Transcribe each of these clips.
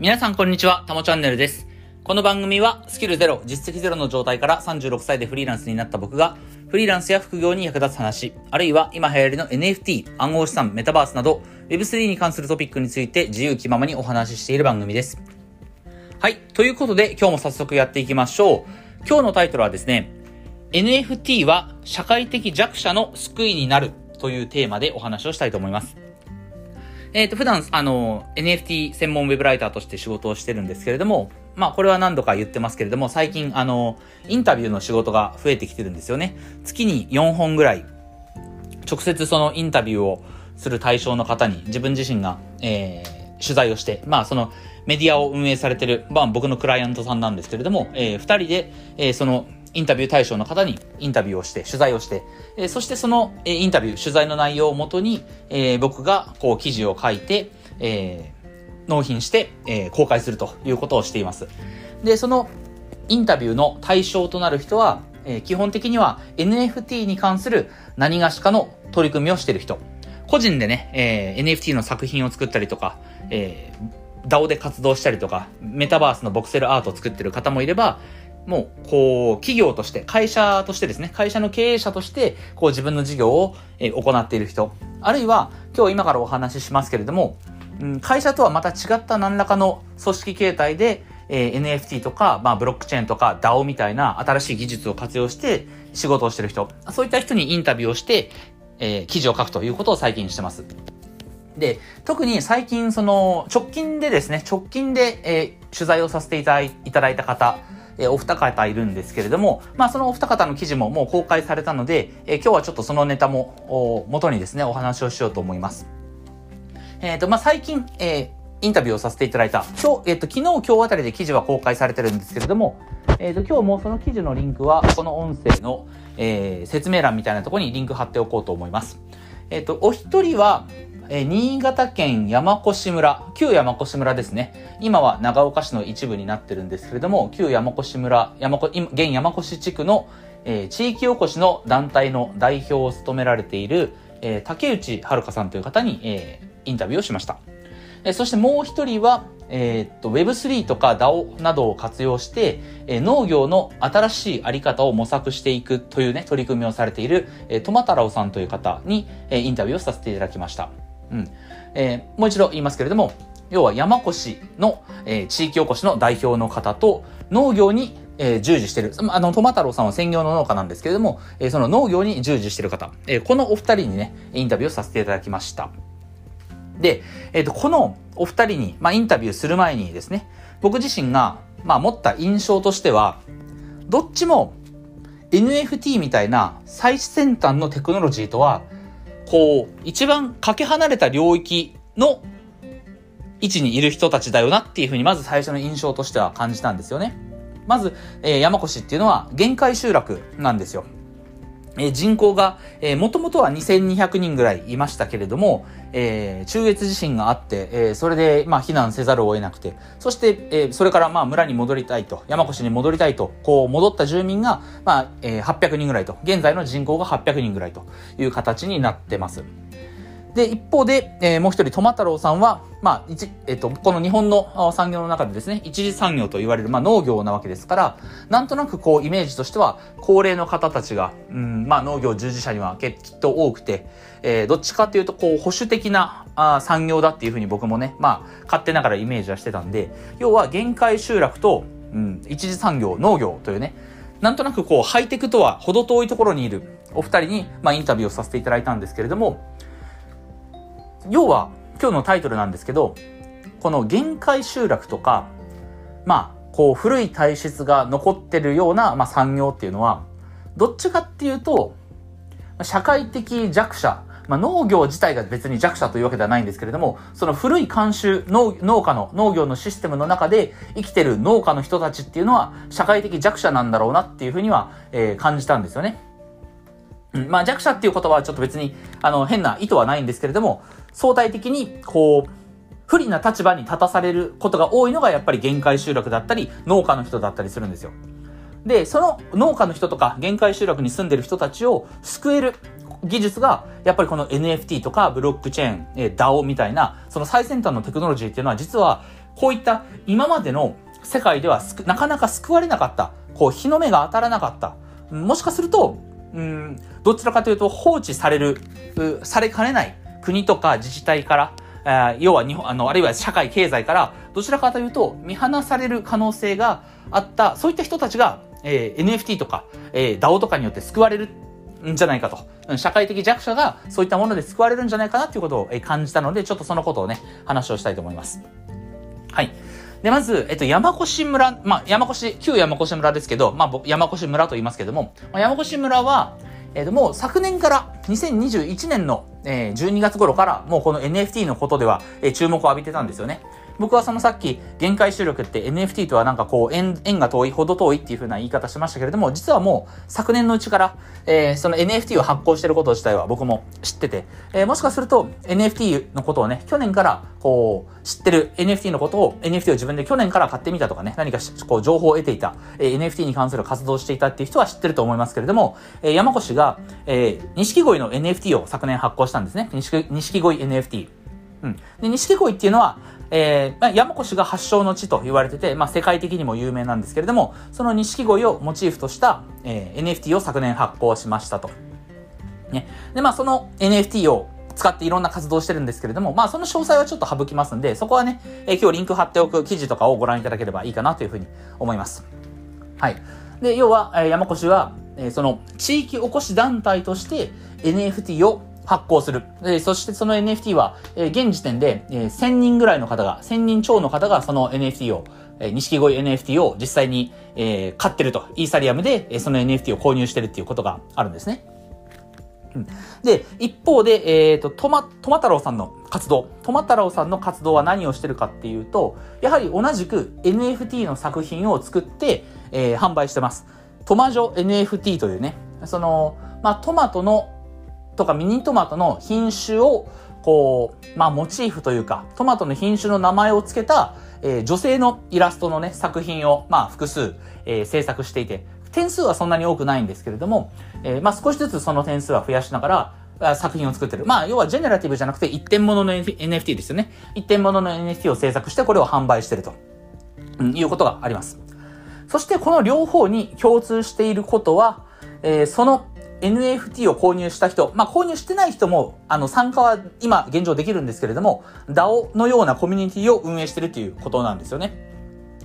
皆さんこんにちは、たもチャンネルです。この番組はスキルゼロ、実績ゼロの状態から36歳でフリーランスになった僕が、フリーランスや副業に役立つ話、あるいは今流行りの NFT、暗号資産、メタバースなど、Web3 に関するトピックについて自由気ままにお話ししている番組です。はい。ということで、今日も早速やっていきましょう。今日のタイトルはですね、NFT は社会的弱者の救いになるというテーマでお話をしたいと思います。えっ、と、普段、あの、NFT 専門ウェブライターとして仕事をしてるんですけれども、まあ、これは何度か言ってますけれども、最近、あの、インタビューの仕事が増えてきてるんですよね。月に4本ぐらい、直接そのインタビューをする対象の方に、自分自身が、えー、取材をして、まあ、その、メディアを運営されてる、まあ、僕のクライアントさんなんですけれども、えー、二人で、えー、その、インタビュー対象の方にインタビューをして、取材をして、えー、そしてその、えー、インタビュー、取材の内容をもとに、えー、僕がこう記事を書いて、えー、納品して、えー、公開するということをしています。で、そのインタビューの対象となる人は、えー、基本的には NFT に関する何がしかの取り組みをしている人。個人でね、えー、NFT の作品を作ったりとか、えー、DAO で活動したりとか、メタバースのボクセルアートを作ってる方もいれば、もう、こう、企業として、会社としてですね、会社の経営者として、こう自分の事業を、行っている人、あるいは、今日今からお話ししますけれども、会社とはまた違った何らかの組織形態で、え、NFT とか、まあ、ブロックチェーンとか DAO みたいな新しい技術を活用して仕事をしてる人、そういった人にインタビューをして、え、記事を書くということを最近してます。で、特に最近、その、直近でですね、直近で、え、取材をさせていただいた方、え、お二方いるんですけれども、まあそのお二方の記事ももう公開されたので、え、今日はちょっとそのネタも、元にですね、お話をしようと思います。えっ、ー、と、まあ最近、えー、インタビューをさせていただいた、今日、えっ、ー、と、昨日、今日あたりで記事は公開されてるんですけれども、えっ、と、今日もその記事のリンクは、この音声の、え、説明欄みたいなところにリンク貼っておこうと思います。えっ、と、お一人は、えー、新潟県山越村、旧山越村ですね。今は長岡市の一部になってるんですけれども、旧山越村、山越、現山越地区の、えー、地域おこしの団体の代表を務められている、えー、竹内遥さんという方に、えー、インタビューをしました。えー、そしてもう一人は、えー、っと、Web3 とか DAO などを活用して、えー、農業の新しいあり方を模索していくというね、取り組みをされている、えー、トマタラオさんという方に、えー、インタビューをさせていただきました。うんえー、もう一度言いますけれども、要は山越の、えー、地域おこしの代表の方と農業に、えー、従事してる。あの、トマ太郎さんは専業の農家なんですけれども、えー、その農業に従事してる方、えー、このお二人にね、インタビューをさせていただきました。で、えっ、ー、と、このお二人に、まあ、インタビューする前にですね、僕自身が、まあ、持った印象としては、どっちも NFT みたいな最先端のテクノロジーとは、こう、一番かけ離れた領域の位置にいる人たちだよなっていうふうに、まず最初の印象としては感じたんですよね。まず、えー、山越っていうのは限界集落なんですよ。え、人口が、えー、もともとは2200人ぐらいいましたけれども、えー、中越地震があって、えー、それで、まあ、避難せざるを得なくて、そして、えー、それから、まあ、村に戻りたいと、山越に戻りたいと、こう、戻った住民が、まあ、えー、800人ぐらいと、現在の人口が800人ぐらいという形になってます。で、一方で、えー、もう一人、トマ太郎さんは、まあ、一、えっ、ー、と、この日本の産業の中でですね、一次産業と言われる、まあ、農業なわけですから、なんとなくこう、イメージとしては、高齢の方たちが、うん、まあ、農業従事者にはきっと多くて、えー、どっちかっていうと、こう、保守的なあ産業だっていうふうに僕もね、まあ、勝手ながらイメージはしてたんで、要は、限界集落と、うん、一次産業、農業というね、なんとなくこう、ハイテクとは程遠いところにいるお二人に、まあ、インタビューをさせていただいたんですけれども、要は、今日のタイトルなんですけど、この限界集落とか、まあ、こう古い体質が残ってるような、まあ、産業っていうのは、どっちかっていうと、社会的弱者、まあ、農業自体が別に弱者というわけではないんですけれども、その古い慣習、農家の、農業のシステムの中で生きてる農家の人たちっていうのは、社会的弱者なんだろうなっていうふうには、えー、感じたんですよね。まあ弱者っていう言葉はちょっと別に、あの、変な意図はないんですけれども、相対的に、こう、不利な立場に立たされることが多いのがやっぱり限界集落だったり、農家の人だったりするんですよ。で、その農家の人とか限界集落に住んでる人たちを救える技術が、やっぱりこの NFT とかブロックチェーン、え、DAO みたいな、その最先端のテクノロジーっていうのは実は、こういった今までの世界ではなかなか救われなかった、こう、日の目が当たらなかった。もしかすると、うん、どちらかというと放置される、されかねない国とか自治体から、要は日本、あの、あるいは社会経済から、どちらかというと見放される可能性があった、そういった人たちが、えー、NFT とか、えー、DAO とかによって救われるんじゃないかと。社会的弱者がそういったもので救われるんじゃないかなということを感じたので、ちょっとそのことをね、話をしたいと思います。はい。で、まず、えっと、山越村、まあ、山越、旧山越村ですけど、まあ、山越村と言いますけども、まあ、山越村は、えっと、もう昨年から、2021年の、えー、12月頃から、もうこの NFT のことでは、注目を浴びてたんですよね。僕はそのさっき、限界集力って NFT とはなんかこう、円、円が遠い、ほど遠いっていう風な言い方しましたけれども、実はもう昨年のうちから、えー、その NFT を発行してること自体は僕も知ってて、えー、もしかすると NFT のことをね、去年からこう、知ってる NFT のことを、NFT を自分で去年から買ってみたとかね、何かこう、情報を得ていた、えー、NFT に関する活動をしていたっていう人は知ってると思いますけれども、えー、山越が、えー、錦鯉の NFT を昨年発行したんですね。錦鯉 NFT。うん。で、錦鯉っていうのは、えー、まあ、山越が発祥の地と言われてて、まあ、世界的にも有名なんですけれども、その錦鯉をモチーフとした、えー、NFT を昨年発行しましたと。ね。で、まあ、その NFT を使っていろんな活動してるんですけれども、まあ、その詳細はちょっと省きますんで、そこはね、えー、今日リンク貼っておく記事とかをご覧いただければいいかなというふうに思います。はい。で、要は、えー、山越は、えー、その地域おこし団体として NFT を発行する。えそしてその NFT は、え現時点で、え1000人ぐらいの方が、1000人超の方がその NFT を、え錦鯉 NFT を実際に、え買ってると。イーサリアムで、えその NFT を購入してるっていうことがあるんですね。で、一方で、えっ、ー、と、トマ、トマ太郎さんの活動。トマ太郎さんの活動は何をしてるかっていうと、やはり同じく NFT の作品を作って、えー、販売してます。トマジョ NFT というね、その、まあ、トマトのとかミニトマトの品種を、こう、まあ、モチーフというか、トマトの品種の名前を付けた、えー、女性のイラストのね、作品を、まあ、複数、えー、制作していて、点数はそんなに多くないんですけれども、えー、まあ、少しずつその点数は増やしながら、作品を作ってる。まあ、要はジェネラティブじゃなくて一点物の NFT ですよね。一点物の NFT を制作してこれを販売してると、うん、いうことがあります。そしてこの両方に共通していることは、えー、その NFT を購入した人、まあ、購入してない人も、あの、参加は今現状できるんですけれども、DAO のようなコミュニティを運営してるということなんですよね。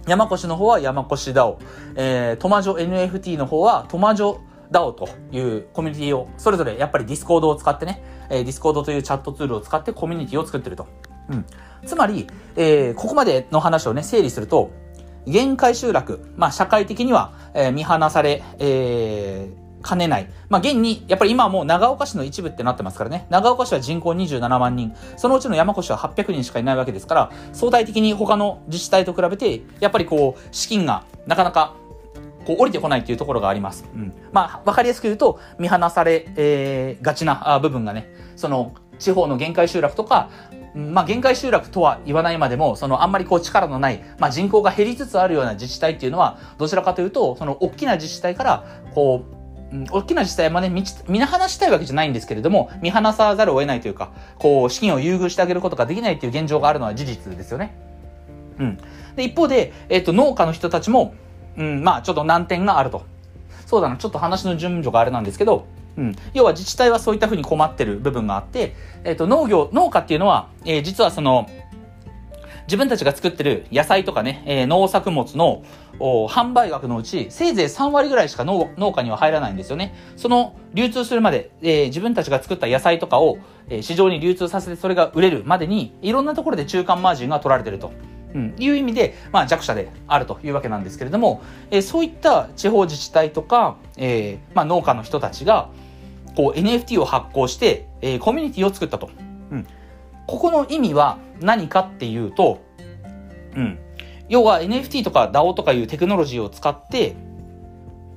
山古志の方は山古志 DAO、えー、トマジョ NFT の方はトマジョ DAO というコミュニティを、それぞれやっぱり Discord を使ってね、えー、 Discord というチャットツールを使ってコミュニティを作ってると。うん。つまり、えー、ここまでの話をね、整理すると、限界集落、まあ、社会的には、えー、見放され、えー、兼ねない。まあ、現に、やっぱり今はもう長岡市の一部ってなってますからね。長岡市は人口27万人。そのうちの山越は800人しかいないわけですから、相対的に他の自治体と比べて、やっぱりこう、資金がなかなかこう降りてこないっていうところがあります。うん。まあ、わかりやすく言うと、見放され、えー、がちな部分がね、その、地方の限界集落とか、まあ、限界集落とは言わないまでも、そのあんまりこう力のない、まあ、人口が減りつつあるような自治体っていうのは、どちらかというと、その大きな自治体から、こう、うん、大きな自治体もね、見見放したいわけじゃないんですけれども、見放さざるを得ないというか、こう、資金を優遇してあげることができないっていう現状があるのは事実ですよね。うん。で、一方で、えっ、と、農家の人たちも、うん、まあ、ちょっと難点があると。そうだな、ちょっと話の順序があれなんですけど、うん。要は自治体はそういったふうに困ってる部分があって、えっ、と、農業、農家っていうのは、えー、実はその、自分たちが作ってる野菜とかね、えー、農作物の販売額のうち、せいぜい3割ぐらいしか農家には入らないんですよね。その流通するまで、えー、自分たちが作った野菜とかを、えー、市場に流通させてそれが売れるまでに、いろんなところで中間マージンが取られてると。うん、いう意味で、まあ、弱者であるというわけなんですけれども、えー、そういった地方自治体とか、えーまあ、農家の人たちが、こう NFT を発行して、えー、コミュニティを作ったと。うん、ここの意味は何かっていうと、うん。要は NFT とか DAO とかいうテクノロジーを使って、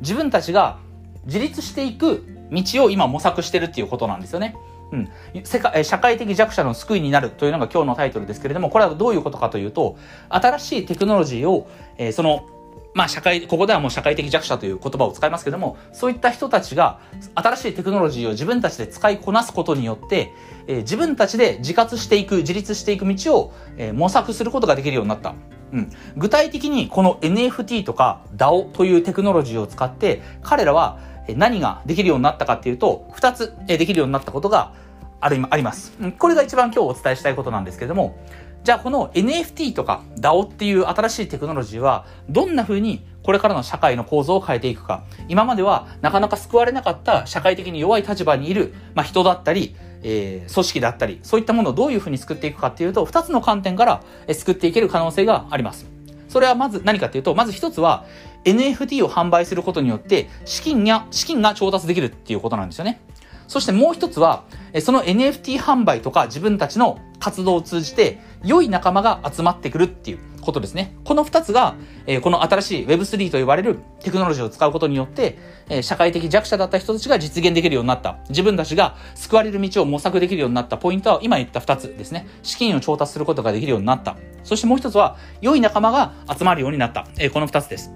自分たちが自立していく道を今模索してるっていうことなんですよね。うん。世界、社会的弱者の救いになるというのが今日のタイトルですけれども、これはどういうことかというと、新しいテクノロジーを、えー、その、まあ社会、ここではもう社会的弱者という言葉を使いますけども、そういった人たちが新しいテクノロジーを自分たちで使いこなすことによって、え、自分たちで自活していく、自立していく道を、え、模索することができるようになった。うん、具体的にこの NFT とか DAO というテクノロジーを使って彼らは何ができるようになったかっていうと2つできるようになったことがあります。これが一番今日お伝えしたいことなんですけれどもじゃあこの NFT とか DAO っていう新しいテクノロジーはどんな風にこれからの社会の構造を変えていくか。今まではなかなか救われなかった社会的に弱い立場にいる、まあ、人だったり、えー、組織だったり、そういったものをどういうふうに救っていくかっていうと、二つの観点から救っていける可能性があります。それはまず何かっていうと、まず一つは NFT を販売することによって資金や、資金が調達できるっていうことなんですよね。そしてもう一つは、その NFT 販売とか自分たちの活動を通じて良い仲間が集まってくるっていうことですね。この二つが、この新しい Web3 と呼ばれるテクノロジーを使うことによって、社会的弱者だった人たちが実現できるようになった。自分たちが救われる道を模索できるようになったポイントは今言った二つですね。資金を調達することができるようになった。そしてもう一つは、良い仲間が集まるようになった。この二つです。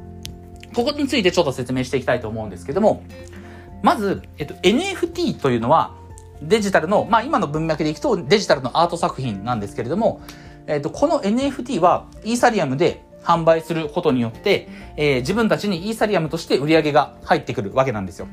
ここについてちょっと説明していきたいと思うんですけども、まず、えっと、NFT というのは、デジタルの、まあ今の文脈でいくとデジタルのアート作品なんですけれども、えっと、この NFT はイーサリアムで販売することによって、えー、自分たちにイーサリアムとして売り上げが入ってくるわけなんですよ。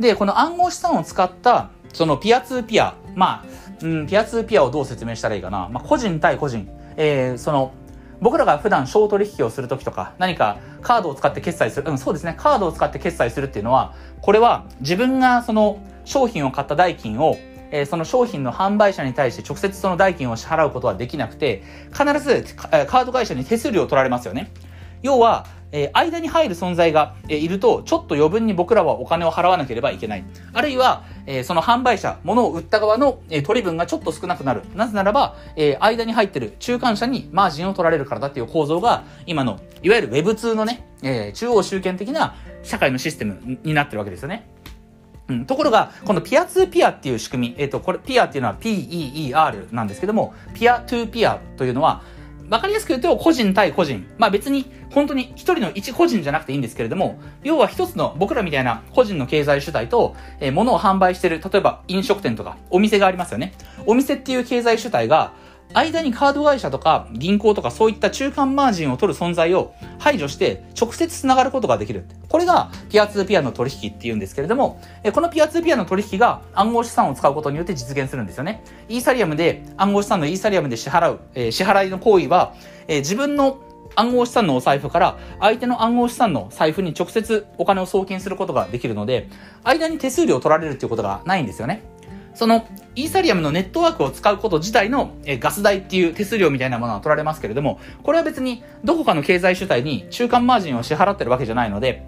で、この暗号資産を使った、そのピアツーピア、まあ、うん、ピアツーピアをどう説明したらいいかな。まあ、個人対個人、えー、その、僕らが普段小取引をするときとか、何かカードを使って決済する、うん、そうですね、カードを使って決済するっていうのは、これは自分がその商品を買った代金を、えー、その商品の販売者に対して直接その代金を支払うことはできなくて、必ずカード会社に手数料を取られますよね。要は、えー、間に入る存在が、えー、いると、ちょっと余分に僕らはお金を払わなければいけない。あるいは、えー、その販売者、物を売った側の、え取り分がちょっと少なくなる。なぜならば、え間に入ってる中間者にマージンを取られるからだっていう構造が、今の、いわゆる Web2 のね、え中央集権的な社会のシステムになってるわけですよね。うん、ところが、このピアツーピアっていう仕組み、えっ、と、これ、ピアっていうのは PEER なんですけども、ピアトゥーピアというのは、わかりやすく言うと、個人対個人。まあ別に、本当に一人の一個人じゃなくていいんですけれども、要は一つの僕らみたいな個人の経済主体と、えー、物を販売してる、例えば飲食店とかお店がありますよね。お店っていう経済主体が、間にカード会社とか銀行とかそういった中間マージンを取る存在を排除して直接繋がることができる。これがピアツーピアの取引っていうんですけれども、このピアツーピアの取引が暗号資産を使うことによって実現するんですよね。イーサリアムで、暗号資産のイーサリアムで支払う、え、支払いの行為は、え、自分の暗号資産のお財布から相手の暗号資産の財布に直接お金を送金することができるので、間に手数料を取られるっていうことがないんですよね。そのイーサリアムのネットワークを使うこと自体の、ガス代っていう手数料みたいなものは取られますけれども、これは別にどこかの経済主体に中間マージンを支払ってるわけじゃないので、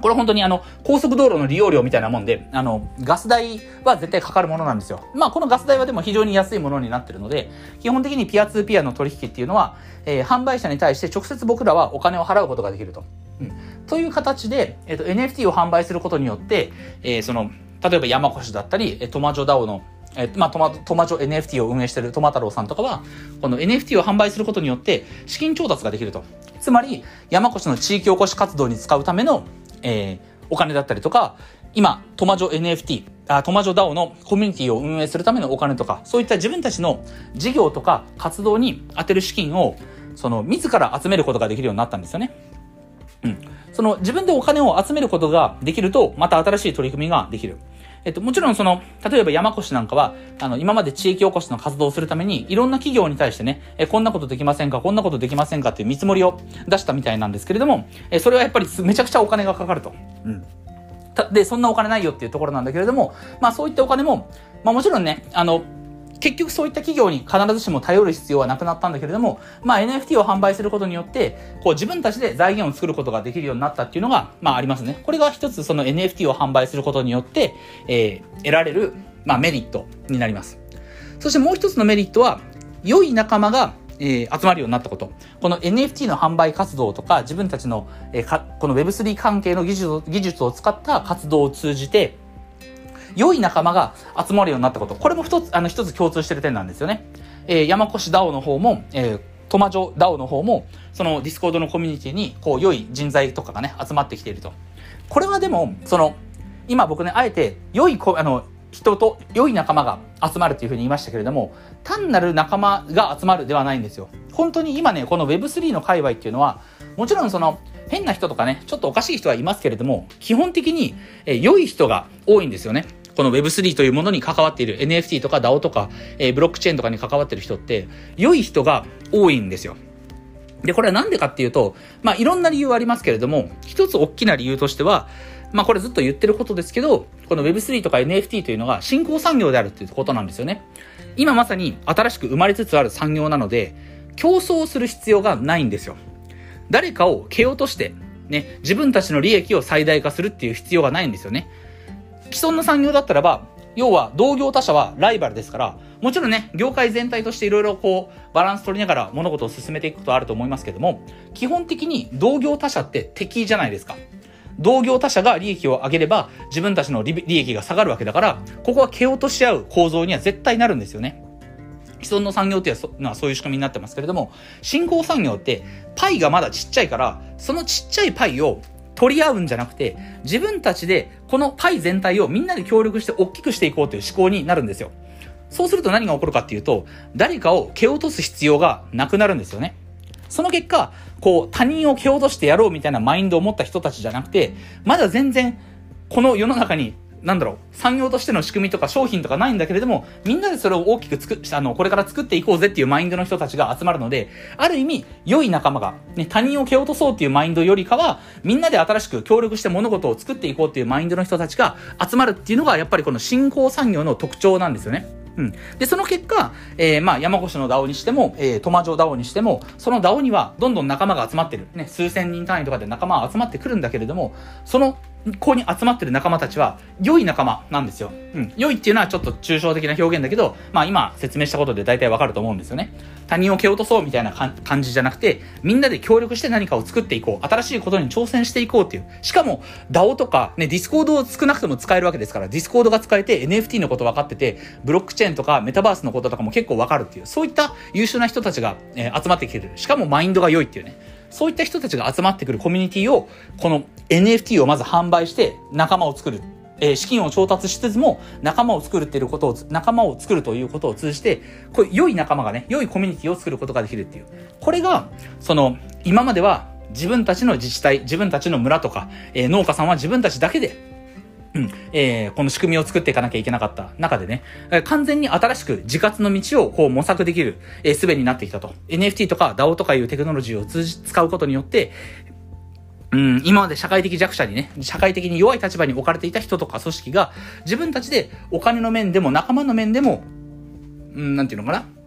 これ本当にあの、高速道路の利用料みたいなもんで、あの、ガス代は絶対かかるものなんですよ。まあ、このガス代はでも非常に安いものになってるので、基本的にピアツーピアの取引っていうのは、えー、販売者に対して直接僕らはお金を払うことができると。うん。という形で、えっ、ー、と、NFT を販売することによって、えー、その、例えば山越だったり、トマジョダオのえ、まあ、トマ、トマジョ NFT を運営しているトマ太郎さんとかは、この NFT を販売することによって資金調達ができると。つまり、山越の地域おこし活動に使うための、えー、お金だったりとか、今、トマジョ NFT、あトマジョ DAO のコミュニティを運営するためのお金とか、そういった自分たちの事業とか活動に充てる資金を、その、自ら集めることができるようになったんですよね。うん。その、自分でお金を集めることができると、また新しい取り組みができる。えっと、もちろんその、例えば山越なんかは、あの、今まで地域おこしの活動をするために、いろんな企業に対してね、え、こんなことできませんか、こんなことできませんかっていう見積もりを出したみたいなんですけれども、え、それはやっぱりめちゃくちゃお金がかかると。うん。で、そんなお金ないよっていうところなんだけれども、まあそういったお金も、まあもちろんね、あの、結局そういった企業に必ずしも頼る必要はなくなったんだけれども、まあ NFT を販売することによって、こう自分たちで財源を作ることができるようになったっていうのが、まあありますね。これが一つその NFT を販売することによって、えー、得られる、まあメリットになります。そしてもう一つのメリットは、良い仲間がえー、集まるようになったこと。この NFT の販売活動とか、自分たちの、えー、かこの Web3 関係の技術技術を使った活動を通じて、良い仲間が集まるようになったこと。これも一つ、あの、一つ共通してる点なんですよね。えー、山古志 DAO の方も、えー、トマジョ DAO の方も、その Discord のコミュニティに、こう、良い人材とかがね、集まってきていると。これはでも、その、今僕ね、あえて、良いあの、人と良い仲間が集まるというふうに言いましたけれども、単なる仲間が集まるではないんですよ。本当に今ね、この Web3 の界隈っていうのは、もちろんその、変な人とかね、ちょっとおかしい人はいますけれども、基本的に、え良い人が多いんですよね。この Web3 というものに関わっている NFT とか DAO とか、えー、ブロックチェーンとかに関わってる人って、良い人が多いんですよ。で、これはなんでかっていうと、まあ、いろんな理由はありますけれども、一つ大きな理由としては、まあ、これずっと言ってることですけど、この Web3 とか NFT というのが新興産業であるっていうことなんですよね。今まさに新しく生まれつつある産業なので、競争する必要がないんですよ。誰かを蹴落として、ね、自分たちの利益を最大化するっていう必要がないんですよね。既存の産業だったらば、要は同業他社はライバルですから、もちろんね、業界全体としていろいろこう、バランス取りながら物事を進めていくことはあると思いますけども、基本的に同業他社って敵じゃないですか。同業他社が利益を上げれば自分たちの利益が下がるわけだから、ここは蹴落とし合う構造には絶対なるんですよね。既存の産業っていうのはそういう仕組みになってますけれども、新興産業ってパイがまだちっちゃいから、そのちっちゃいパイを取り合うんじゃなくて、自分たちでこのパイ全体をみんなで協力して大きくしていこうという思考になるんですよ。そうすると何が起こるかっていうと、誰かを蹴落とす必要がなくなるんですよね。その結果、こう、他人を蹴落としてやろうみたいなマインドを持った人たちじゃなくて、まだ全然、この世の中になんだろう、産業としての仕組みとか商品とかないんだけれども、みんなでそれを大きく作あの、これから作っていこうぜっていうマインドの人たちが集まるので、ある意味、良い仲間が、ね、他人を蹴落とそうっていうマインドよりかは、みんなで新しく協力して物事を作っていこうっていうマインドの人たちが集まるっていうのが、やっぱりこの新興産業の特徴なんですよね。うん。で、その結果、えー、まあ、山古志の DAO にしても、えー、トマジョ DAO にしても、その DAO にはどんどん仲間が集まってる。ね、数千人単位とかで仲間が集まってくるんだけれども、そのここに集まってる仲間たちは、良い仲間なんですよ。うん。良いっていうのはちょっと抽象的な表現だけど、まあ今説明したことで大体わかると思うんですよね。他人を蹴落とそうみたいな感じじゃなくて、みんなで協力して何かを作っていこう。新しいことに挑戦していこうっていう。しかも、DAO とか、ね、 Discord を少なくとも使えるわけですから、 Discord が使えて NFT のこと分かってて、ブロックチェーンとかメタバースのこととかも結構わかるっていう、そういった優秀な人たちが、えー、集まってきてる。しかもマインドが良いっていうね。そういった人たちが集まってくるコミュニティを、この NFT をまず販売して仲間を作る。えー、資金を調達しつつも仲間を作るっていうことを、仲間を作るということを通じて、こう良い仲間がね、良いコミュニティを作ることができるっていう。これが、その、今までは自分たちの自治体、自分たちの村とか、えー、農家さんは自分たちだけでうん、えー、この仕組みを作っていかなきゃいけなかった。中でね、完全に新しく自活の道をこう模索できる、えー、術になってきたと。NFT とか DAO とかいうテクノロジーを通じ、使うことによって、うん、今まで社会的弱者にね、社会的に弱い立場に置かれていた人とか組織が、自分たちでお金の面でも仲間の面でも、うん、なんていうのかな？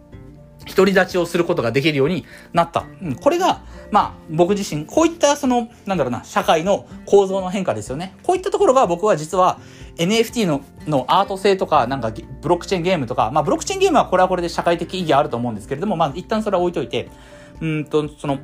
独り立ちをすることができるようになった。うん、これが、まあ、僕自身、こういったその、なんだろうな、社会の構造の変化ですよね。こういったところが僕は実は NFT ののアート性とか、なんかブロックチェーンゲームとか、まあブロックチェーンゲームはこれはこれで社会的意義あると思うんですけれども、まあ一旦それは置いといて、うんと、その、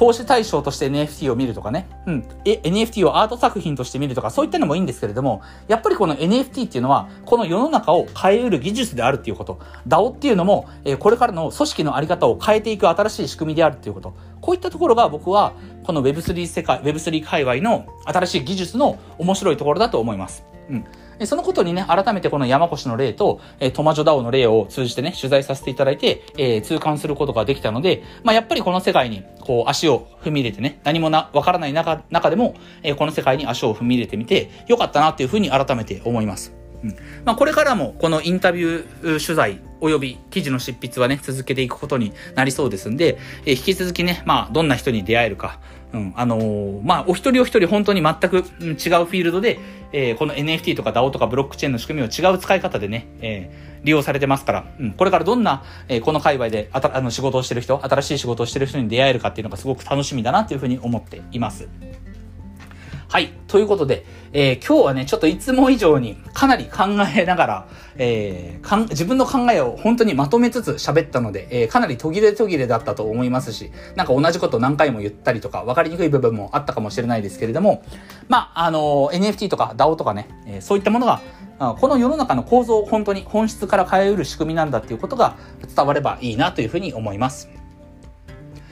投資対象として NFT を見るとかね、うん、NFT をアート作品として見るとか、そういったのもいいんですけれども、やっぱりこの NFT っていうのは、この世の中を変えうる技術であるっていうこと、DAO っていうのも、え、これからの組織のあり方を変えていく新しい仕組みであるっていうこと、こういったところが僕は、この Web3 世界、Web3 界隈の新しい技術の面白いところだと思います。うん。そのことにね、改めてこの山越の例と、えトマジョダオの例を通じてね、取材させていただいて、え、痛感することができたので、まあ、やっぱりこの世界に、こう、足を踏み入れてね、何もな、わからない中、中でも、え、この世界に足を踏み入れてみて、よかったなっていうふうに改めて思います。うん。まあ、これからも、このインタビュー取材、及び記事の執筆はね、続けていくことになりそうですんで、えー、引き続きね、まあ、どんな人に出会えるか、うん、あのー、まあ、お一人お一人本当に全く違うフィールドで、えー、この NFT とか DAO とかブロックチェーンの仕組みを違う使い方でね、えー、利用されてますから、うん、これからどんな、えー、この界隈であたあの仕事をしてる人、新しい仕事をしてる人に出会えるかっていうのがすごく楽しみだなっていうふうに思っています。はい。ということで、えー、今日はね、ちょっといつも以上にかなり考えながら、えー、かん自分の考えを本当にまとめつつ喋ったので、えー、かなり途切れ途切れだったと思いますし、なんか同じこと何回も言ったりとか、分かりにくい部分もあったかもしれないですけれども、まあ、あの NFT とか DAO とかね、えー、そういったものが、この世の中の構造を本当に本質から変えうる仕組みなんだっていうことが伝わればいいなというふうに思います。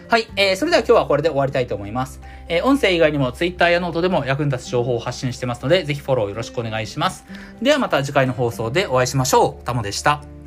はい、えー、それでは今日はこれで終わりたいと思います。えー、音声以外にも Twitter やノートでも役に立つ情報を発信してますので、ぜひフォローよろしくお願いします。ではまた次回の放送でお会いしましょう。タモでした。